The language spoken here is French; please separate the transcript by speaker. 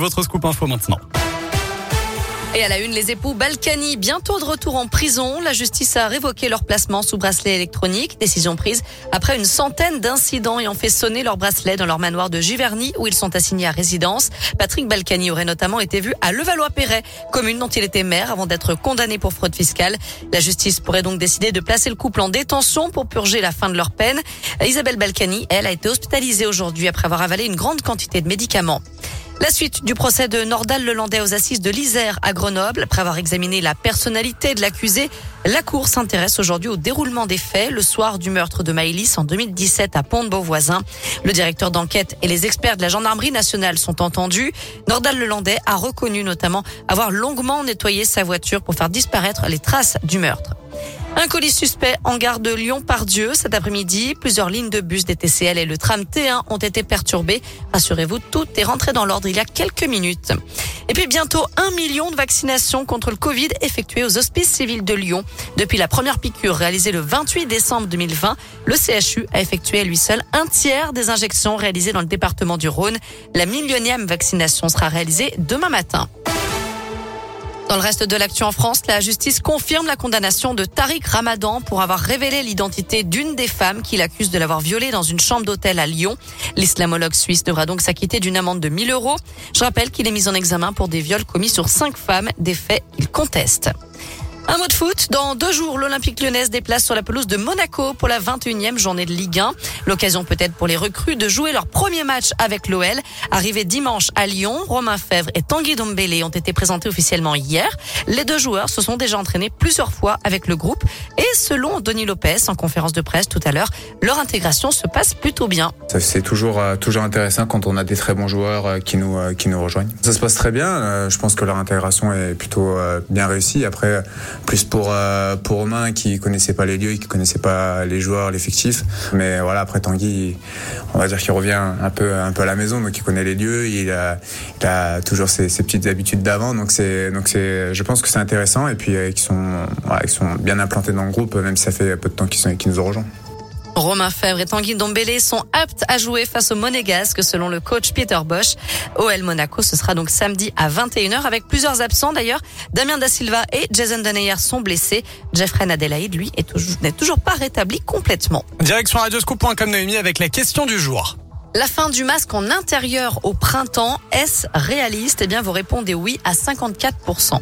Speaker 1: Votre scoop info maintenant.
Speaker 2: Et à la une, les époux Balkany, bientôt de retour en prison. La justice a révoqué leur placement sous bracelet électronique. Décision prise après une centaine d'incidents ayant fait sonner leur bracelet dans leur manoir de Giverny où ils sont assignés à résidence. Patrick Balkany aurait notamment été vu à Levallois-Perret, commune dont il était maire avant d'être condamné pour fraude fiscale. La justice pourrait donc décider de placer le couple en détention pour purger la fin de leur peine. Isabelle Balkany, elle, a été hospitalisée aujourd'hui après avoir avalé une grande quantité de médicaments. La suite du procès de Nordal Lelandais aux assises de l'Isère à Grenoble. Après avoir examiné la personnalité de l'accusé, la Cour s'intéresse aujourd'hui au déroulement des faits le soir du meurtre de Maëlys en 2017 à Pont-de-Beauvoisin. Le directeur d'enquête et les experts de la gendarmerie nationale sont entendus. Nordal Lelandais a reconnu notamment avoir longuement nettoyé sa voiture pour faire disparaître les traces du meurtre. Un colis suspect en gare de Lyon-Pardieu cet après-midi. Plusieurs lignes de bus des TCL et le tram T1 ont été perturbées. Rassurez-vous, tout est rentré dans l'ordre il y a quelques minutes. Et puis bientôt un million de vaccinations contre le Covid effectuées aux hospices civils de Lyon. Depuis la première piqûre réalisée le 28 décembre 2020, le CHU a effectué à lui seul un tiers des injections réalisées dans le département du Rhône. La millionième vaccination sera réalisée demain matin. Dans le reste de l'actu en France, la justice confirme la condamnation de Tariq Ramadan pour avoir révélé l'identité d'une des femmes qu'il accuse de l'avoir violée dans une chambre d'hôtel à Lyon. L'islamologue suisse devra donc s'acquitter d'une amende de 1000 euros. Je rappelle qu'il est mis en examen pour des viols commis sur cinq femmes, des faits qu'il conteste. Un mot de foot. Dans deux jours, l'Olympique lyonnais se déplace sur la pelouse de Monaco pour la 21e journée de Ligue 1. L'occasion peut-être pour les recrues de jouer leur premier match avec l'OL. Arrivé dimanche à Lyon, Romain Fèvre et Tanguy Dombele ont été présentés officiellement hier. Les deux joueurs se sont déjà entraînés plusieurs fois avec le groupe et selon Denis Lopez en conférence de presse tout à l'heure, leur intégration se passe plutôt bien.
Speaker 3: C'est toujours euh, toujours intéressant quand on a des très bons joueurs euh, qui nous euh, qui nous rejoignent. Ça se passe très bien. Je pense que leur intégration est plutôt bien réussie. Après plus pour euh, pour Romain qui connaissait pas les lieux, qui connaissait pas les joueurs, l'effectif. Mais voilà, après Tanguy, on va dire qu'il revient un peu un peu à la maison, donc il connaît les lieux, il a, il a toujours ses, ses petites habitudes d'avant, donc c'est donc c'est, je pense que c'est intéressant et puis euh, qu'ils sont voilà, ils sont bien implantés dans le groupe, même si ça fait peu de temps qu'ils sont qu'ils nous ont rejoints.
Speaker 2: Romain Fèvre et Tanguy Dombélé sont aptes à jouer face au Monégasque selon le coach Peter Bosch. OL Monaco, ce sera donc samedi à 21h avec plusieurs absents d'ailleurs. Damien Da Silva et Jason Denayer sont blessés. Jeffrey Adelaide, lui, n'est toujours pas rétabli complètement.
Speaker 1: Direction radioscoop.com Noémie avec la question du jour.
Speaker 2: La fin du masque en intérieur au printemps, est-ce réaliste? Eh bien, vous répondez oui à 54%.